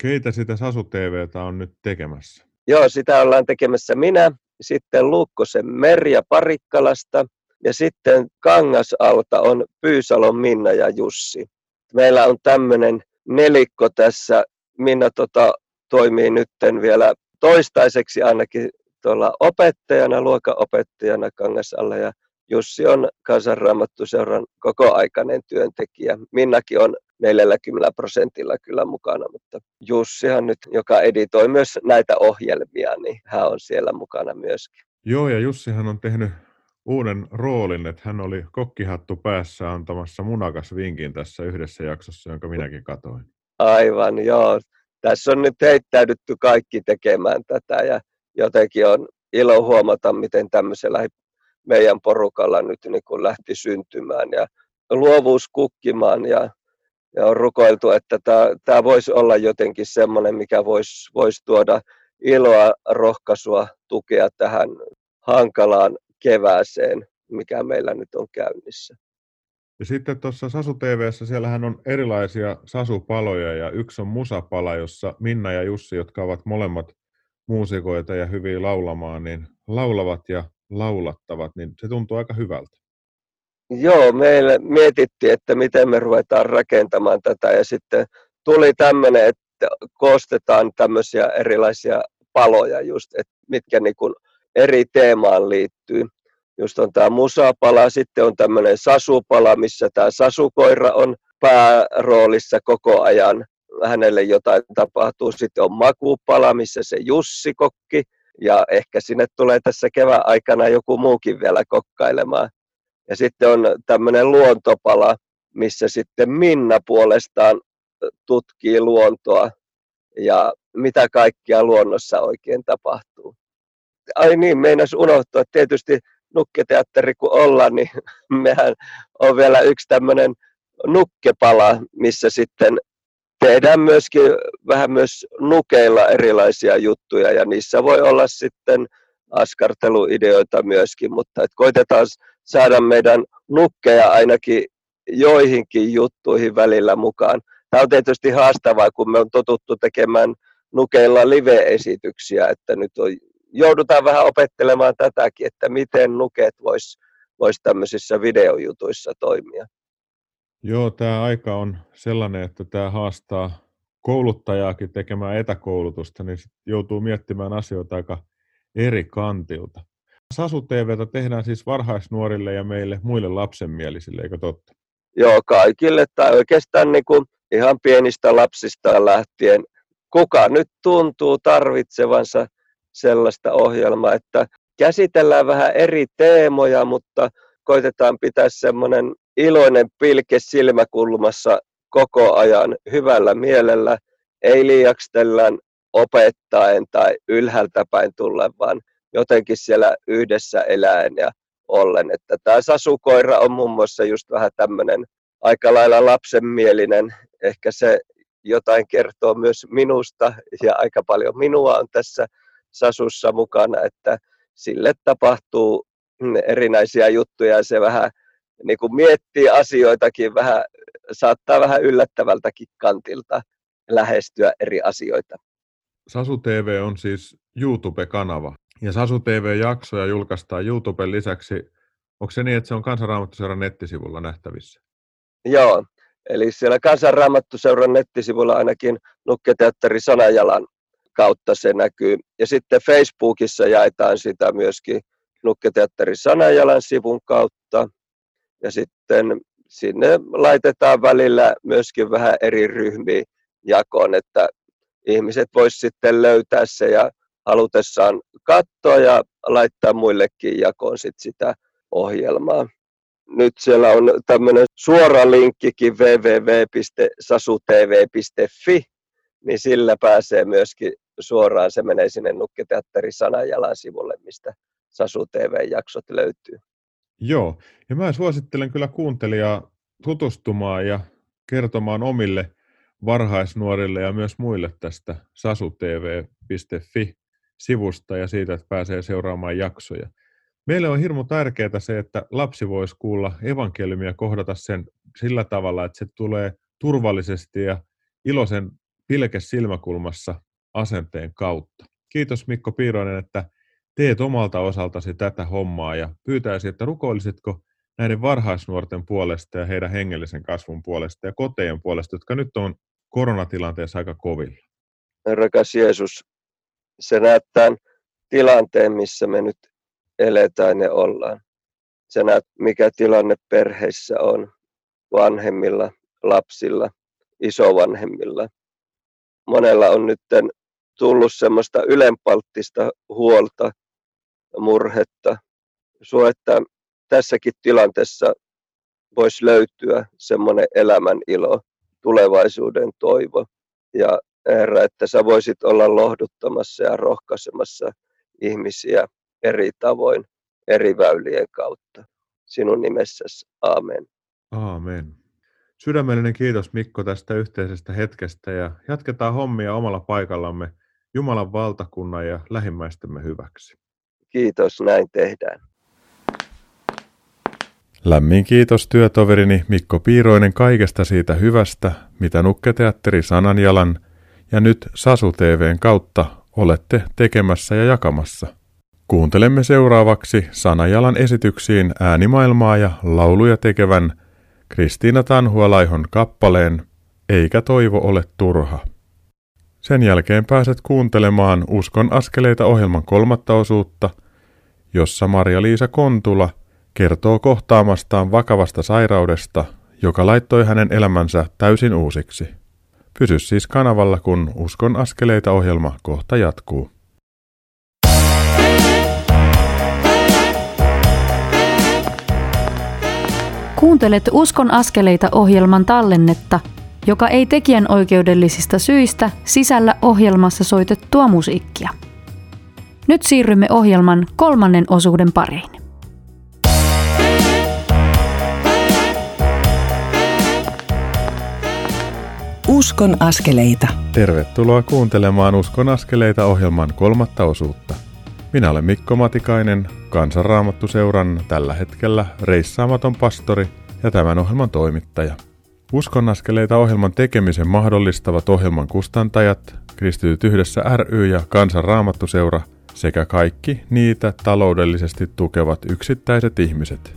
Keitä sitä Sasu TVtä on nyt tekemässä? Joo, sitä ollaan tekemässä minä, sitten Lukkosen Merja Parikkalasta ja sitten Kangasalta on Pyysalon Minna ja Jussi. Meillä on tämmöinen nelikko tässä. Minna tota, toimii nytten vielä toistaiseksi ainakin tuolla opettajana, luokanopettajana Kangasalla ja Jussi on kansanraamattuseuran kokoaikainen työntekijä. Minnakin on 40 prosentilla kyllä mukana, mutta Jussihan nyt, joka editoi myös näitä ohjelmia, niin hän on siellä mukana myöskin. Joo, ja Jussihan on tehnyt uuden roolin, että hän oli kokkihattu päässä antamassa munakas vinkin tässä yhdessä jaksossa, jonka minäkin katoin. Aivan, joo. Tässä on nyt heittäydytty kaikki tekemään tätä ja jotenkin on ilo huomata, miten tämmöisellä meidän porukalla nyt niin kuin lähti syntymään ja luovuus kukkimaan ja, ja on rukoiltu, että tämä, tämä voisi olla jotenkin semmoinen, mikä voisi, voisi tuoda iloa, rohkaisua, tukea tähän hankalaan kevääseen, mikä meillä nyt on käynnissä. Ja sitten tuossa Sasu TVssä siellähän on erilaisia Sasu-paloja ja yksi on musapala, jossa Minna ja Jussi, jotka ovat molemmat muusikoita ja hyviä laulamaan, niin laulavat ja laulattavat, niin se tuntuu aika hyvältä. Joo, meille mietittiin, että miten me ruvetaan rakentamaan tätä ja sitten tuli tämmöinen, että koostetaan tämmöisiä erilaisia paloja just, että mitkä niin kuin eri teemaan liittyy. Just on tämä musapala, sitten on tämmöinen sasupala, missä tämä sasukoira on pääroolissa koko ajan. Hänelle jotain tapahtuu. Sitten on makupala, missä se Jussi kokki. Ja ehkä sinne tulee tässä kevään aikana joku muukin vielä kokkailemaan. Ja sitten on tämmöinen luontopala, missä sitten Minna puolestaan tutkii luontoa ja mitä kaikkia luonnossa oikein tapahtuu ai niin, meinas unohtua, että tietysti nukketeatteri kun ollaan, niin mehän on vielä yksi tämmöinen nukkepala, missä sitten tehdään myöskin vähän myös nukeilla erilaisia juttuja ja niissä voi olla sitten askarteluideoita myöskin, mutta et koitetaan saada meidän nukkeja ainakin joihinkin juttuihin välillä mukaan. Tämä on tietysti haastavaa, kun me on totuttu tekemään nukeilla live-esityksiä, että nyt on joudutaan vähän opettelemaan tätäkin, että miten nuket vois, vois tämmöisissä videojutuissa toimia. Joo, tämä aika on sellainen, että tämä haastaa kouluttajaakin tekemään etäkoulutusta, niin joutuu miettimään asioita aika eri kantilta. Sasu TVtä tehdään siis varhaisnuorille ja meille muille lapsenmielisille, eikö totta? Joo, kaikille tai oikeastaan niin kuin ihan pienistä lapsista lähtien. Kuka nyt tuntuu tarvitsevansa sellaista ohjelmaa, että käsitellään vähän eri teemoja, mutta koitetaan pitää semmoinen iloinen pilke silmäkulmassa koko ajan hyvällä mielellä, ei liiakstellään opettaen tai ylhäältä päin tullen, vaan jotenkin siellä yhdessä eläen ja ollen. Että tämä sasukoira on muun muassa just vähän tämmöinen aika lailla lapsenmielinen. Ehkä se jotain kertoo myös minusta ja aika paljon minua on tässä Sasussa mukana, että sille tapahtuu erinäisiä juttuja ja se vähän niin kuin miettii asioitakin vähän, saattaa vähän yllättävältäkin kantilta lähestyä eri asioita. Sasu TV on siis YouTube-kanava ja Sasu TV-jaksoja julkaistaan YouTuben lisäksi. Onko se niin, että se on Kansanraamattuseuran nettisivulla nähtävissä? Joo, eli siellä Kansanraamattuseuran nettisivulla ainakin Nukketeatteri Sanajalan kautta se näkyy. Ja sitten Facebookissa jaetaan sitä myöskin Nukketeatteri Sanajalan sivun kautta. Ja sitten sinne laitetaan välillä myöskin vähän eri ryhmiä jakoon, että ihmiset vois sitten löytää se ja halutessaan katsoa ja laittaa muillekin jakoon sit sitä ohjelmaa. Nyt siellä on tämmöinen suora linkkikin www.sasutv.fi, niin sillä pääsee myöskin suoraan se menee sinne Nukketeatteri Sanajalan sivulle, mistä Sasu TV-jaksot löytyy. Joo, ja mä suosittelen kyllä kuuntelijaa tutustumaan ja kertomaan omille varhaisnuorille ja myös muille tästä sasutv.fi sivusta ja siitä, että pääsee seuraamaan jaksoja. Meille on hirmu tärkeää se, että lapsi voisi kuulla evankeliumia kohdata sen sillä tavalla, että se tulee turvallisesti ja iloisen pilkes silmäkulmassa asenteen kautta. Kiitos Mikko Piiroinen, että teet omalta osaltasi tätä hommaa ja pyytäisin, että rukoilisitko näiden varhaisnuorten puolesta ja heidän hengellisen kasvun puolesta ja kotejen puolesta, jotka nyt on koronatilanteessa aika kovilla. Rakas Jeesus, se näet tämän tilanteen, missä me nyt eletään ja ollaan. Sä näet, mikä tilanne perheissä on, vanhemmilla, lapsilla, isovanhemmilla. Monella on nyt tullut semmoista ylenpalttista huolta murhetta. Sua, että tässäkin tilanteessa voisi löytyä semmoinen elämän ilo, tulevaisuuden toivo. Ja Herra, että sä voisit olla lohduttamassa ja rohkaisemassa ihmisiä eri tavoin, eri väylien kautta. Sinun nimessäsi. Aamen. Aamen. Sydämellinen kiitos Mikko tästä yhteisestä hetkestä ja jatketaan hommia omalla paikallamme Jumalan valtakunnan ja lähimmäistemme hyväksi. Kiitos, näin tehdään. Lämmin kiitos työtoverini Mikko Piiroinen kaikesta siitä hyvästä, mitä Nukketeatteri Sananjalan ja nyt Sasu TVn kautta olette tekemässä ja jakamassa. Kuuntelemme seuraavaksi Sanajalan esityksiin äänimaailmaa ja lauluja tekevän Kristiina Tanhualaihon kappaleen Eikä toivo ole turha. Sen jälkeen pääset kuuntelemaan Uskon askeleita ohjelman kolmatta osuutta, jossa Maria-Liisa Kontula kertoo kohtaamastaan vakavasta sairaudesta, joka laittoi hänen elämänsä täysin uusiksi. Pysy siis kanavalla, kun Uskon askeleita ohjelma kohta jatkuu. Kuuntelet Uskon askeleita ohjelman tallennetta, joka ei tekijän oikeudellisista syistä sisällä ohjelmassa soitettua musiikkia. Nyt siirrymme ohjelman kolmannen osuuden pariin. Uskon askeleita. Tervetuloa kuuntelemaan Uskon askeleita ohjelman kolmatta osuutta. Minä olen Mikko Matikainen, kansanraamattuseuran tällä hetkellä reissaamaton pastori ja tämän ohjelman toimittaja. Uskon askeleita ohjelman tekemisen mahdollistavat ohjelman kustantajat, Kristityt yhdessä ry ja kansanraamattuseura sekä kaikki niitä taloudellisesti tukevat yksittäiset ihmiset.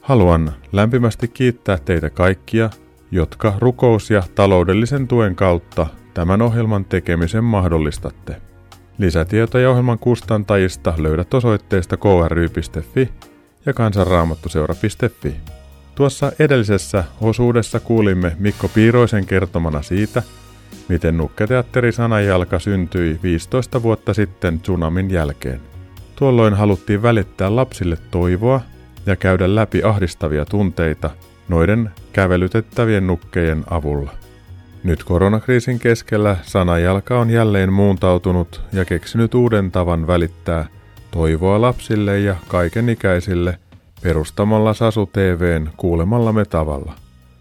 Haluan lämpimästi kiittää teitä kaikkia, jotka rukous- ja taloudellisen tuen kautta tämän ohjelman tekemisen mahdollistatte. Lisätietoja ohjelman kustantajista löydät osoitteesta kry.fi ja kansanraamattuseura.fi. Tuossa edellisessä osuudessa kuulimme Mikko Piiroisen kertomana siitä, miten Nukketeatteri Sanajalka syntyi 15 vuotta sitten tsunamin jälkeen. Tuolloin haluttiin välittää lapsille toivoa ja käydä läpi ahdistavia tunteita noiden kävelytettävien nukkejen avulla. Nyt koronakriisin keskellä sanajalka on jälleen muuntautunut ja keksinyt uuden tavan välittää toivoa lapsille ja kaikenikäisille perustamalla Sasu TVn kuulemallamme tavalla.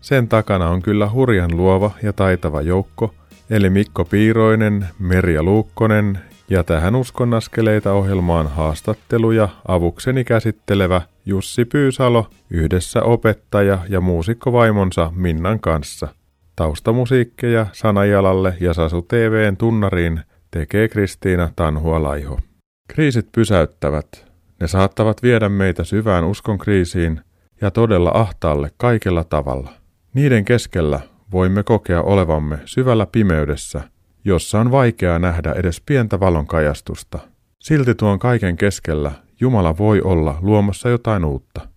Sen takana on kyllä hurjan luova ja taitava joukko, eli Mikko Piiroinen, Merja Luukkonen ja tähän uskonnaskeleita ohjelmaan haastatteluja avukseni käsittelevä Jussi Pyysalo yhdessä opettaja ja muusikkovaimonsa Minnan kanssa – Taustamusiikkeja Sanajalalle ja Sasu TVn tunnariin tekee Kristiina Tanhua-Laiho. Kriisit pysäyttävät. Ne saattavat viedä meitä syvään uskon kriisiin ja todella ahtaalle kaikella tavalla. Niiden keskellä voimme kokea olevamme syvällä pimeydessä, jossa on vaikeaa nähdä edes pientä valonkajastusta. Silti tuon kaiken keskellä Jumala voi olla luomassa jotain uutta.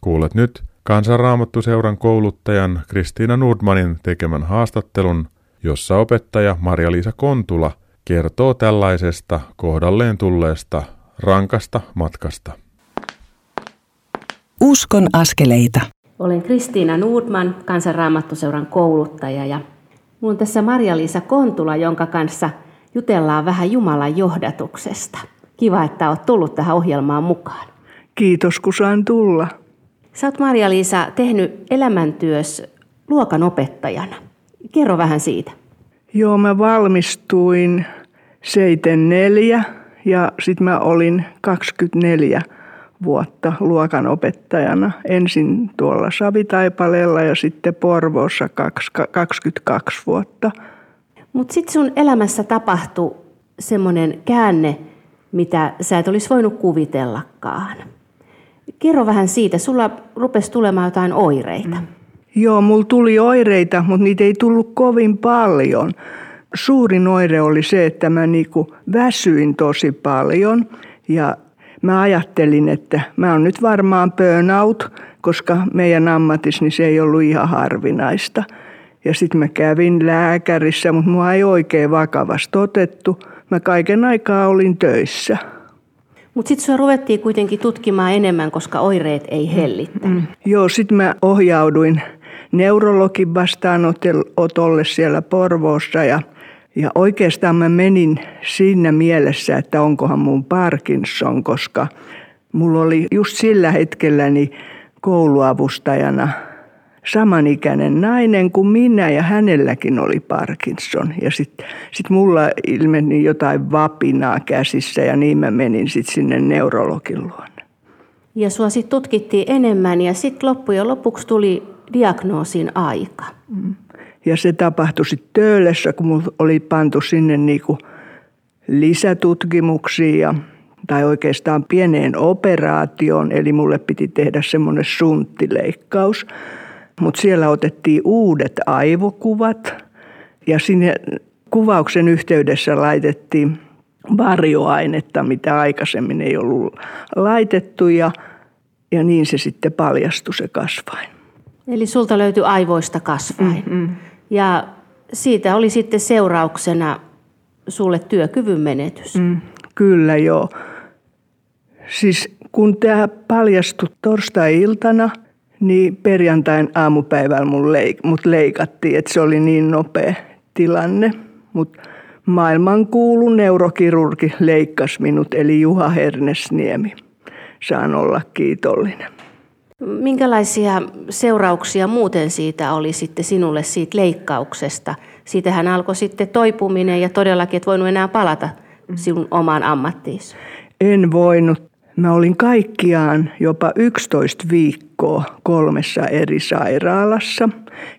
Kuulet nyt Kansanraamattuseuran kouluttajan Kristiina Nordmanin tekemän haastattelun, jossa opettaja Maria-Liisa Kontula kertoo tällaisesta kohdalleen tulleesta rankasta matkasta. Uskon askeleita. Olen Kristiina Nordman, Kansanraamattuseuran kouluttaja ja minulla on tässä Maria-Liisa Kontula, jonka kanssa jutellaan vähän Jumalan johdatuksesta. Kiva, että olet tullut tähän ohjelmaan mukaan. Kiitos, kun saan tulla. Sä oot Maria-Liisa tehnyt elämäntyös luokanopettajana. Kerro vähän siitä. Joo, mä valmistuin 74 ja sitten mä olin 24 vuotta luokanopettajana. Ensin tuolla Savitaipaleella ja sitten Porvoossa 22 vuotta. Mutta sitten sun elämässä tapahtui semmoinen käänne, mitä sä et olisi voinut kuvitellakaan. Kerro vähän siitä. Sulla rupesi tulemaan jotain oireita. Mm. Joo, mulla tuli oireita, mutta niitä ei tullut kovin paljon. Suurin oire oli se, että mä niinku väsyin tosi paljon ja mä ajattelin, että mä oon nyt varmaan burnout, koska meidän ammatis niin se ei ollut ihan harvinaista. Ja sitten mä kävin lääkärissä, mutta mua ei oikein vakavasti otettu. Mä kaiken aikaa olin töissä. Mutta sitten sua ruvettiin kuitenkin tutkimaan enemmän, koska oireet ei hellittänyt. Mm. Joo, sitten mä ohjauduin neurologin vastaanotolle siellä Porvoossa ja, ja oikeastaan mä menin siinä mielessä, että onkohan mun Parkinson, koska mulla oli just sillä hetkellä niin kouluavustajana samanikäinen nainen kuin minä ja hänelläkin oli Parkinson. Ja sitten sit mulla ilmeni jotain vapinaa käsissä ja niin mä menin sitten sinne neurologin luonne. Ja sua sitten tutkittiin enemmän ja sitten loppujen lopuksi tuli diagnoosin aika. Mm. Ja se tapahtui sitten Töölessä, kun mulla oli pantu sinne niinku lisätutkimuksia tai oikeastaan pieneen operaatioon, eli mulle piti tehdä semmoinen sunttileikkaus. Mutta siellä otettiin uudet aivokuvat ja sinne kuvauksen yhteydessä laitettiin varjoainetta, mitä aikaisemmin ei ollut laitettu ja, ja niin se sitten paljastui se kasvain. Eli sulta löytyi aivoista kasvain. Mm-hmm. Ja siitä oli sitten seurauksena sulle työkyvyn menetys. Mm, kyllä joo. Siis kun tämä paljastui torstai-iltana, niin perjantain aamupäivällä mun leik- mut leikattiin, että se oli niin nopea tilanne. Mutta maailmankuulu neurokirurgi leikkasi minut, eli Juha Hernesniemi. Saan olla kiitollinen. Minkälaisia seurauksia muuten siitä oli sitten sinulle siitä leikkauksesta? Siitähän alkoi sitten toipuminen ja todellakin et voinut enää palata sinun omaan ammattiin. En voinut. Mä olin kaikkiaan jopa 11 viikkoa kolmessa eri sairaalassa.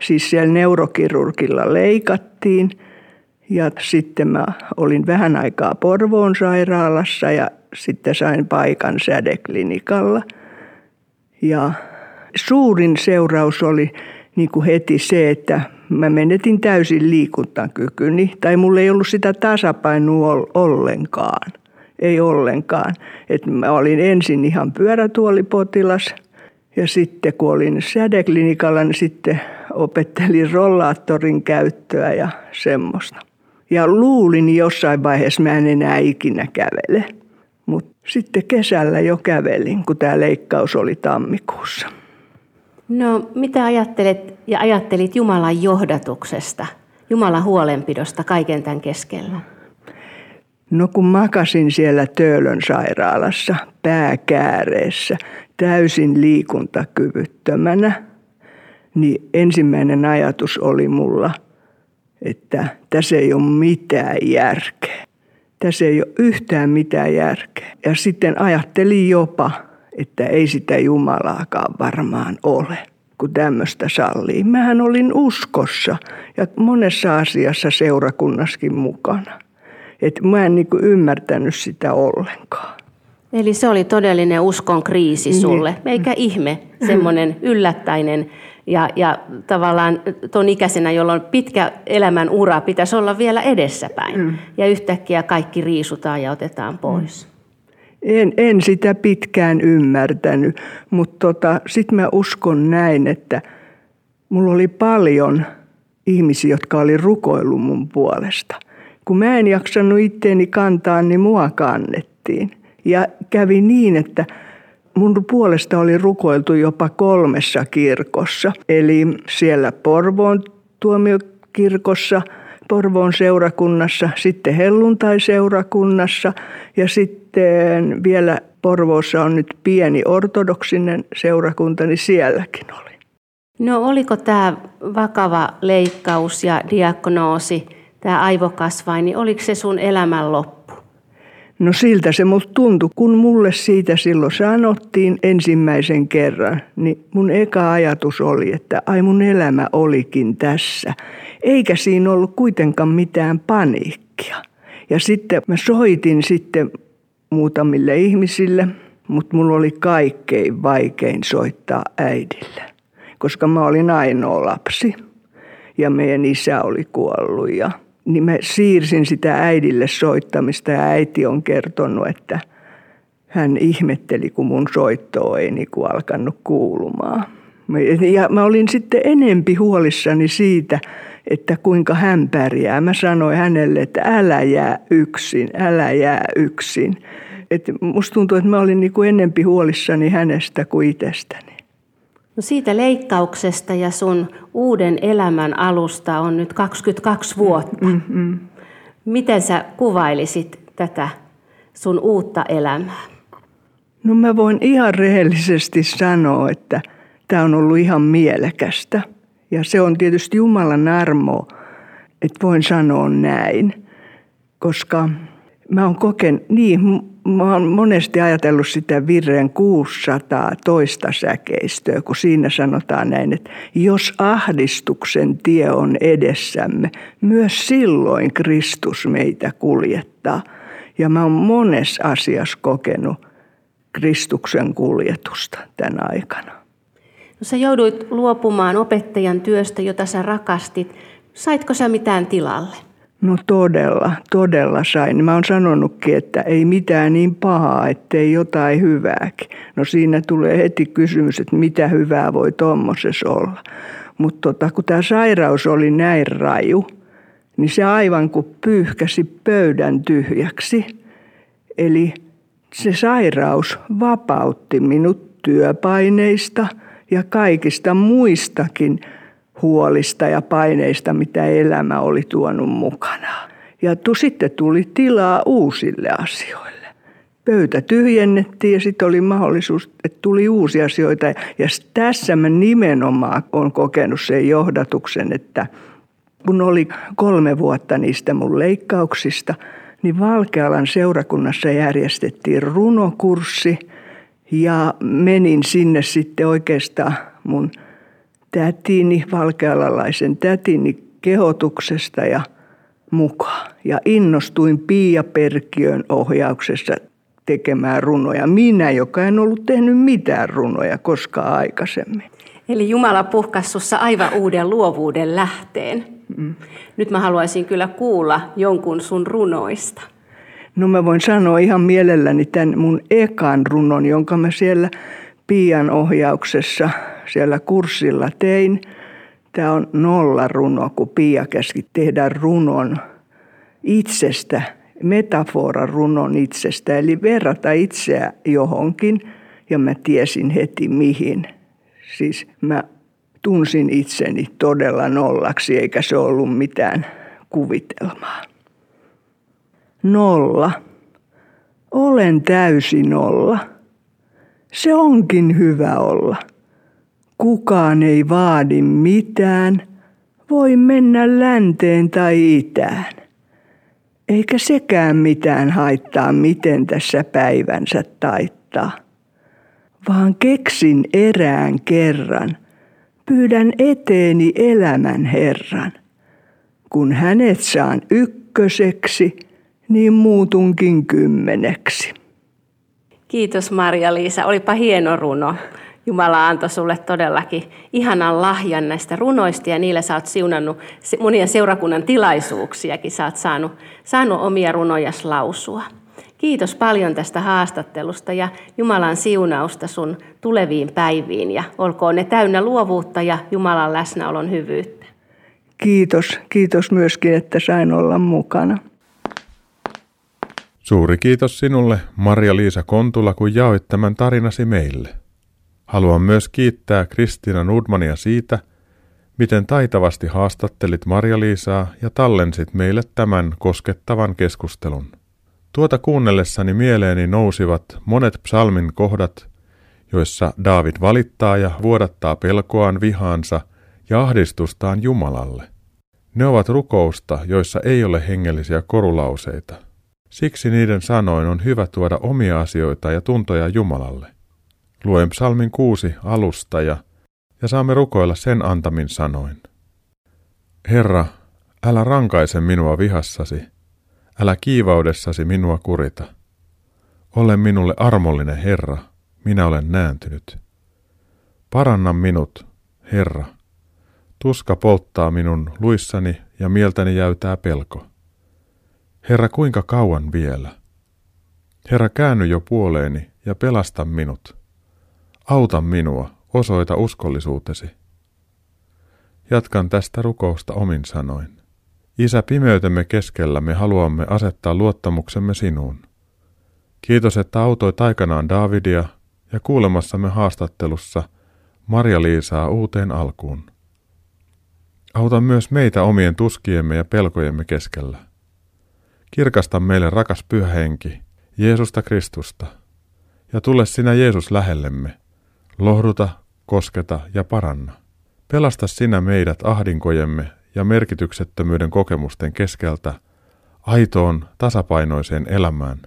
Siis siellä neurokirurgilla leikattiin ja sitten mä olin vähän aikaa Porvoon sairaalassa ja sitten sain paikan sädeklinikalla – ja suurin seuraus oli niin kuin heti se, että mä menetin täysin liikuntakykyni. Tai mulla ei ollut sitä tasapainoa ollenkaan. Ei ollenkaan. Et mä olin ensin ihan pyörätuolipotilas ja sitten kun olin sädeklinikalla, niin sitten opettelin rollaattorin käyttöä ja semmoista. Ja luulin jossain vaiheessa mä en enää ikinä kävele. Mutta sitten kesällä jo kävelin, kun tämä leikkaus oli tammikuussa. No mitä ajattelet ja ajattelit Jumalan johdatuksesta, Jumalan huolenpidosta kaiken tämän keskellä? No kun makasin siellä Töölön sairaalassa pääkääreessä täysin liikuntakyvyttömänä, niin ensimmäinen ajatus oli mulla, että tässä ei ole mitään järkeä tässä ei ole yhtään mitään järkeä. Ja sitten ajattelin jopa, että ei sitä Jumalaakaan varmaan ole, kun tämmöistä sallii. Mähän olin uskossa ja monessa asiassa seurakunnaskin mukana. Et mä en niinku ymmärtänyt sitä ollenkaan. Eli se oli todellinen uskon kriisi niin. sulle, eikä ihme, semmoinen yllättäinen ja, ja tavallaan tuon ikäisenä, jolloin pitkä elämän ura pitäisi olla vielä edessäpäin. Mm. Ja yhtäkkiä kaikki riisutaan ja otetaan pois. Mm. En, en sitä pitkään ymmärtänyt, mutta tota, sitten mä uskon näin, että mulla oli paljon ihmisiä, jotka oli rukoillut mun puolesta. Kun mä en jaksanut itteeni kantaa, niin mua kannettiin. Ja kävi niin, että Mun puolesta oli rukoiltu jopa kolmessa kirkossa, eli siellä Porvoon tuomiokirkossa, Porvoon seurakunnassa, sitten helluntai-seurakunnassa ja sitten vielä Porvoossa on nyt pieni ortodoksinen seurakunta, niin sielläkin oli. No oliko tämä vakava leikkaus ja diagnoosi, tämä aivokasvain, niin oliko se sun elämän loppu? No siltä se musta tuntui, kun mulle siitä silloin sanottiin ensimmäisen kerran, niin mun eka ajatus oli, että ai mun elämä olikin tässä. Eikä siinä ollut kuitenkaan mitään paniikkia. Ja sitten mä soitin sitten muutamille ihmisille, mutta mulla oli kaikkein vaikein soittaa äidille, koska mä olin ainoa lapsi ja meidän isä oli kuollut ja niin mä siirsin sitä äidille soittamista ja äiti on kertonut, että hän ihmetteli, kun mun soitto ei niin kuin alkanut kuulumaan. Ja mä olin sitten enempi huolissani siitä, että kuinka hän pärjää. Mä sanoin hänelle, että älä jää yksin, älä jää yksin. Et musta tuntuu, että mä olin niin kuin enempi huolissani hänestä kuin itsestäni. No siitä leikkauksesta ja sun uuden elämän alusta on nyt 22 vuotta. Mm-hmm. Miten sä kuvailisit tätä sun uutta elämää? No mä voin ihan rehellisesti sanoa, että tämä on ollut ihan mielekästä. Ja se on tietysti Jumalan armo, että voin sanoa näin. Koska mä oon kokenut, niin mä oon monesti ajatellut sitä virren 600 toista säkeistöä, kun siinä sanotaan näin, että jos ahdistuksen tie on edessämme, myös silloin Kristus meitä kuljettaa. Ja mä oon monessa asiassa kokenut Kristuksen kuljetusta tänä aikana. No sä jouduit luopumaan opettajan työstä, jota sä rakastit. Saitko sä mitään tilalle? No todella, todella sain. Mä oon sanonutkin, että ei mitään niin pahaa, ettei jotain hyvääkin. No siinä tulee heti kysymys, että mitä hyvää voi tuommoisessa olla. Mutta tota, kun tämä sairaus oli näin raju, niin se aivan kuin pyyhkäsi pöydän tyhjäksi. Eli se sairaus vapautti minut työpaineista ja kaikista muistakin huolista ja paineista, mitä elämä oli tuonut mukanaan. Ja tu, sitten tuli tilaa uusille asioille. Pöytä tyhjennettiin ja sitten oli mahdollisuus, että tuli uusia asioita. Ja tässä mä nimenomaan olen kokenut sen johdatuksen, että kun oli kolme vuotta niistä mun leikkauksista, niin Valkealan seurakunnassa järjestettiin runokurssi ja menin sinne sitten oikeastaan mun tätini, valkealalaisen tätini kehotuksesta ja mukaan. Ja innostuin Pia Perkiön ohjauksessa tekemään runoja. Minä, joka en ollut tehnyt mitään runoja koskaan aikaisemmin. Eli Jumala puhkasi sussa aivan uuden luovuuden lähteen. Mm. Nyt mä haluaisin kyllä kuulla jonkun sun runoista. No mä voin sanoa ihan mielelläni tämän mun ekan runon, jonka mä siellä Pian ohjauksessa siellä kurssilla tein. Tämä on nolla runo, kun Pia käski tehdä runon itsestä, metafora runon itsestä, eli verrata itseä johonkin, ja mä tiesin heti mihin. Siis mä tunsin itseni todella nollaksi, eikä se ollut mitään kuvitelmaa. Nolla. Olen täysin nolla. Se onkin hyvä olla. Kukaan ei vaadi mitään, voi mennä länteen tai itään. Eikä sekään mitään haittaa, miten tässä päivänsä taittaa. Vaan keksin erään kerran, pyydän eteeni elämän Herran. Kun hänet saan ykköseksi, niin muutunkin kymmeneksi. Kiitos Maria-Liisa, olipa hieno runo. Jumala antoi sulle todellakin ihanan lahjan näistä runoista ja niillä sä oot siunannut monia seurakunnan tilaisuuksiakin. Sä oot saanut, saanut omia runojas lausua. Kiitos paljon tästä haastattelusta ja Jumalan siunausta sun tuleviin päiviin ja olkoon ne täynnä luovuutta ja Jumalan läsnäolon hyvyyttä. Kiitos. Kiitos myöskin, että sain olla mukana. Suuri kiitos sinulle, Maria-Liisa Kontula, kun jaoit tämän tarinasi meille. Haluan myös kiittää Kristiina Nudmania siitä, miten taitavasti haastattelit Maria-Liisaa ja tallensit meille tämän koskettavan keskustelun. Tuota kuunnellessani mieleeni nousivat monet psalmin kohdat, joissa Daavid valittaa ja vuodattaa pelkoaan vihaansa ja ahdistustaan Jumalalle. Ne ovat rukousta, joissa ei ole hengellisiä korulauseita – Siksi niiden sanoin on hyvä tuoda omia asioita ja tuntoja Jumalalle. Luen psalmin kuusi alusta ja, ja saamme rukoilla sen antamin sanoin. Herra, älä rankaise minua vihassasi, älä kiivaudessasi minua kurita. Ole minulle armollinen Herra, minä olen nääntynyt. Paranna minut, Herra. Tuska polttaa minun luissani ja mieltäni jäytää pelko. Herra, kuinka kauan vielä? Herra, käänny jo puoleeni ja pelasta minut. Auta minua, osoita uskollisuutesi. Jatkan tästä rukousta omin sanoin. Isä, pimeytemme keskellä me haluamme asettaa luottamuksemme sinuun. Kiitos, että autoit aikanaan Davidia ja kuulemassamme haastattelussa Maria-Liisaa uuteen alkuun. Auta myös meitä omien tuskiemme ja pelkojemme keskellä. Kirkasta meille rakas pyhä henki, Jeesusta Kristusta, ja tule sinä Jeesus lähellemme. Lohduta, kosketa ja paranna. Pelasta sinä meidät ahdinkojemme ja merkityksettömyyden kokemusten keskeltä aitoon, tasapainoiseen elämään.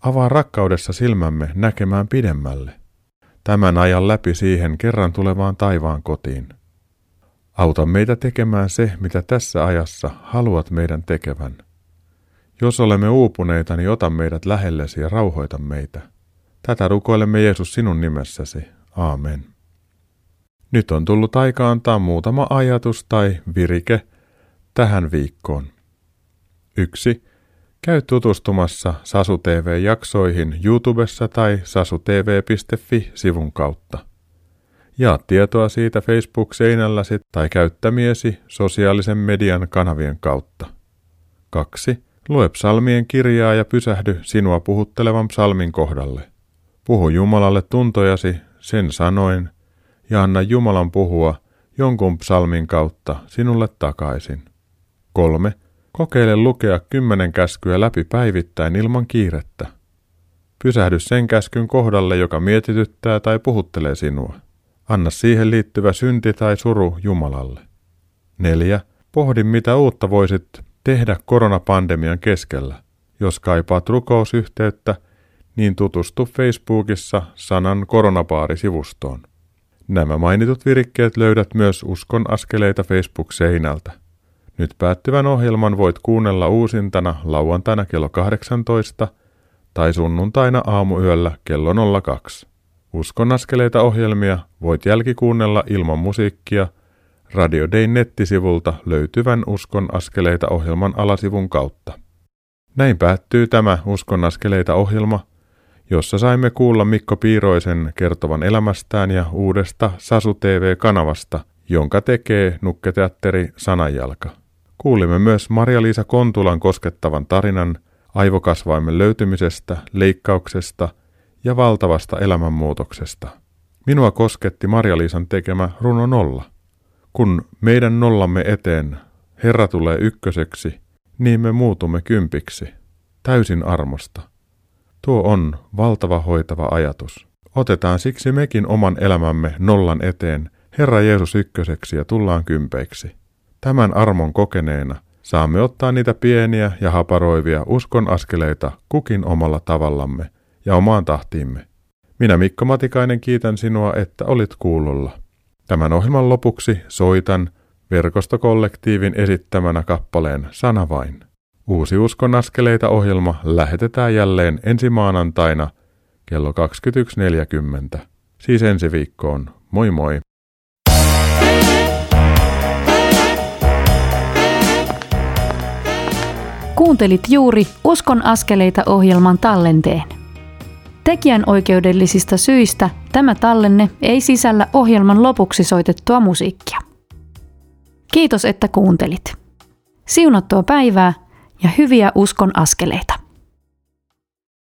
Avaa rakkaudessa silmämme näkemään pidemmälle. Tämän ajan läpi siihen kerran tulevaan taivaan kotiin. Auta meitä tekemään se, mitä tässä ajassa haluat meidän tekevän. Jos olemme uupuneita, niin ota meidät lähellesi ja rauhoita meitä. Tätä rukoilemme Jeesus sinun nimessäsi. Aamen. Nyt on tullut aika antaa muutama ajatus tai virike tähän viikkoon. 1. Käy tutustumassa Sasu TV-jaksoihin YouTubessa tai sasutv.fi-sivun kautta. Jaa tietoa siitä Facebook-seinälläsi tai käyttämiesi sosiaalisen median kanavien kautta. 2. Lue psalmien kirjaa ja pysähdy sinua puhuttelevan psalmin kohdalle. Puhu Jumalalle tuntojasi sen sanoin ja anna Jumalan puhua jonkun psalmin kautta sinulle takaisin. 3. Kokeile lukea kymmenen käskyä läpi päivittäin ilman kiirettä. Pysähdy sen käskyn kohdalle, joka mietityttää tai puhuttelee sinua. Anna siihen liittyvä synti tai suru Jumalalle. 4. Pohdi, mitä uutta voisit tehdä koronapandemian keskellä. Jos kaipaat rukousyhteyttä, niin tutustu Facebookissa sanan koronapaari-sivustoon. Nämä mainitut virikkeet löydät myös Uskon askeleita Facebook-seinältä. Nyt päättyvän ohjelman voit kuunnella uusintana lauantaina kello 18 tai sunnuntaina aamuyöllä kello 02. Uskon askeleita ohjelmia voit jälkikuunnella ilman musiikkia Radio Dayn nettisivulta löytyvän Uskon askeleita ohjelman alasivun kautta. Näin päättyy tämä Uskon askeleita ohjelma, jossa saimme kuulla Mikko Piiroisen kertovan elämästään ja uudesta Sasu TV-kanavasta, jonka tekee nukketeatteri Sananjalka. Kuulimme myös Maria-Liisa Kontulan koskettavan tarinan aivokasvaimen löytymisestä, leikkauksesta ja valtavasta elämänmuutoksesta. Minua kosketti Maria-Liisan tekemä runo nolla. Kun meidän nollamme eteen Herra tulee ykköseksi, niin me muutumme kympiksi, täysin armosta. Tuo on valtava hoitava ajatus. Otetaan siksi mekin oman elämämme nollan eteen Herra Jeesus ykköseksi ja tullaan kympeiksi. Tämän armon kokeneena saamme ottaa niitä pieniä ja haparoivia uskon askeleita kukin omalla tavallamme ja omaan tahtiimme. Minä Mikko Matikainen kiitän sinua, että olit kuulolla. Tämän ohjelman lopuksi soitan verkostokollektiivin esittämänä kappaleen Sana vain. Uusi Uskon askeleita ohjelma lähetetään jälleen ensi maanantaina kello 21.40. Siis ensi viikkoon. Moi moi! Kuuntelit juuri Uskon askeleita ohjelman tallenteen. Tekijän oikeudellisista syistä tämä tallenne ei sisällä ohjelman lopuksi soitettua musiikkia. Kiitos, että kuuntelit. Siunattua päivää ja hyviä uskon askeleita.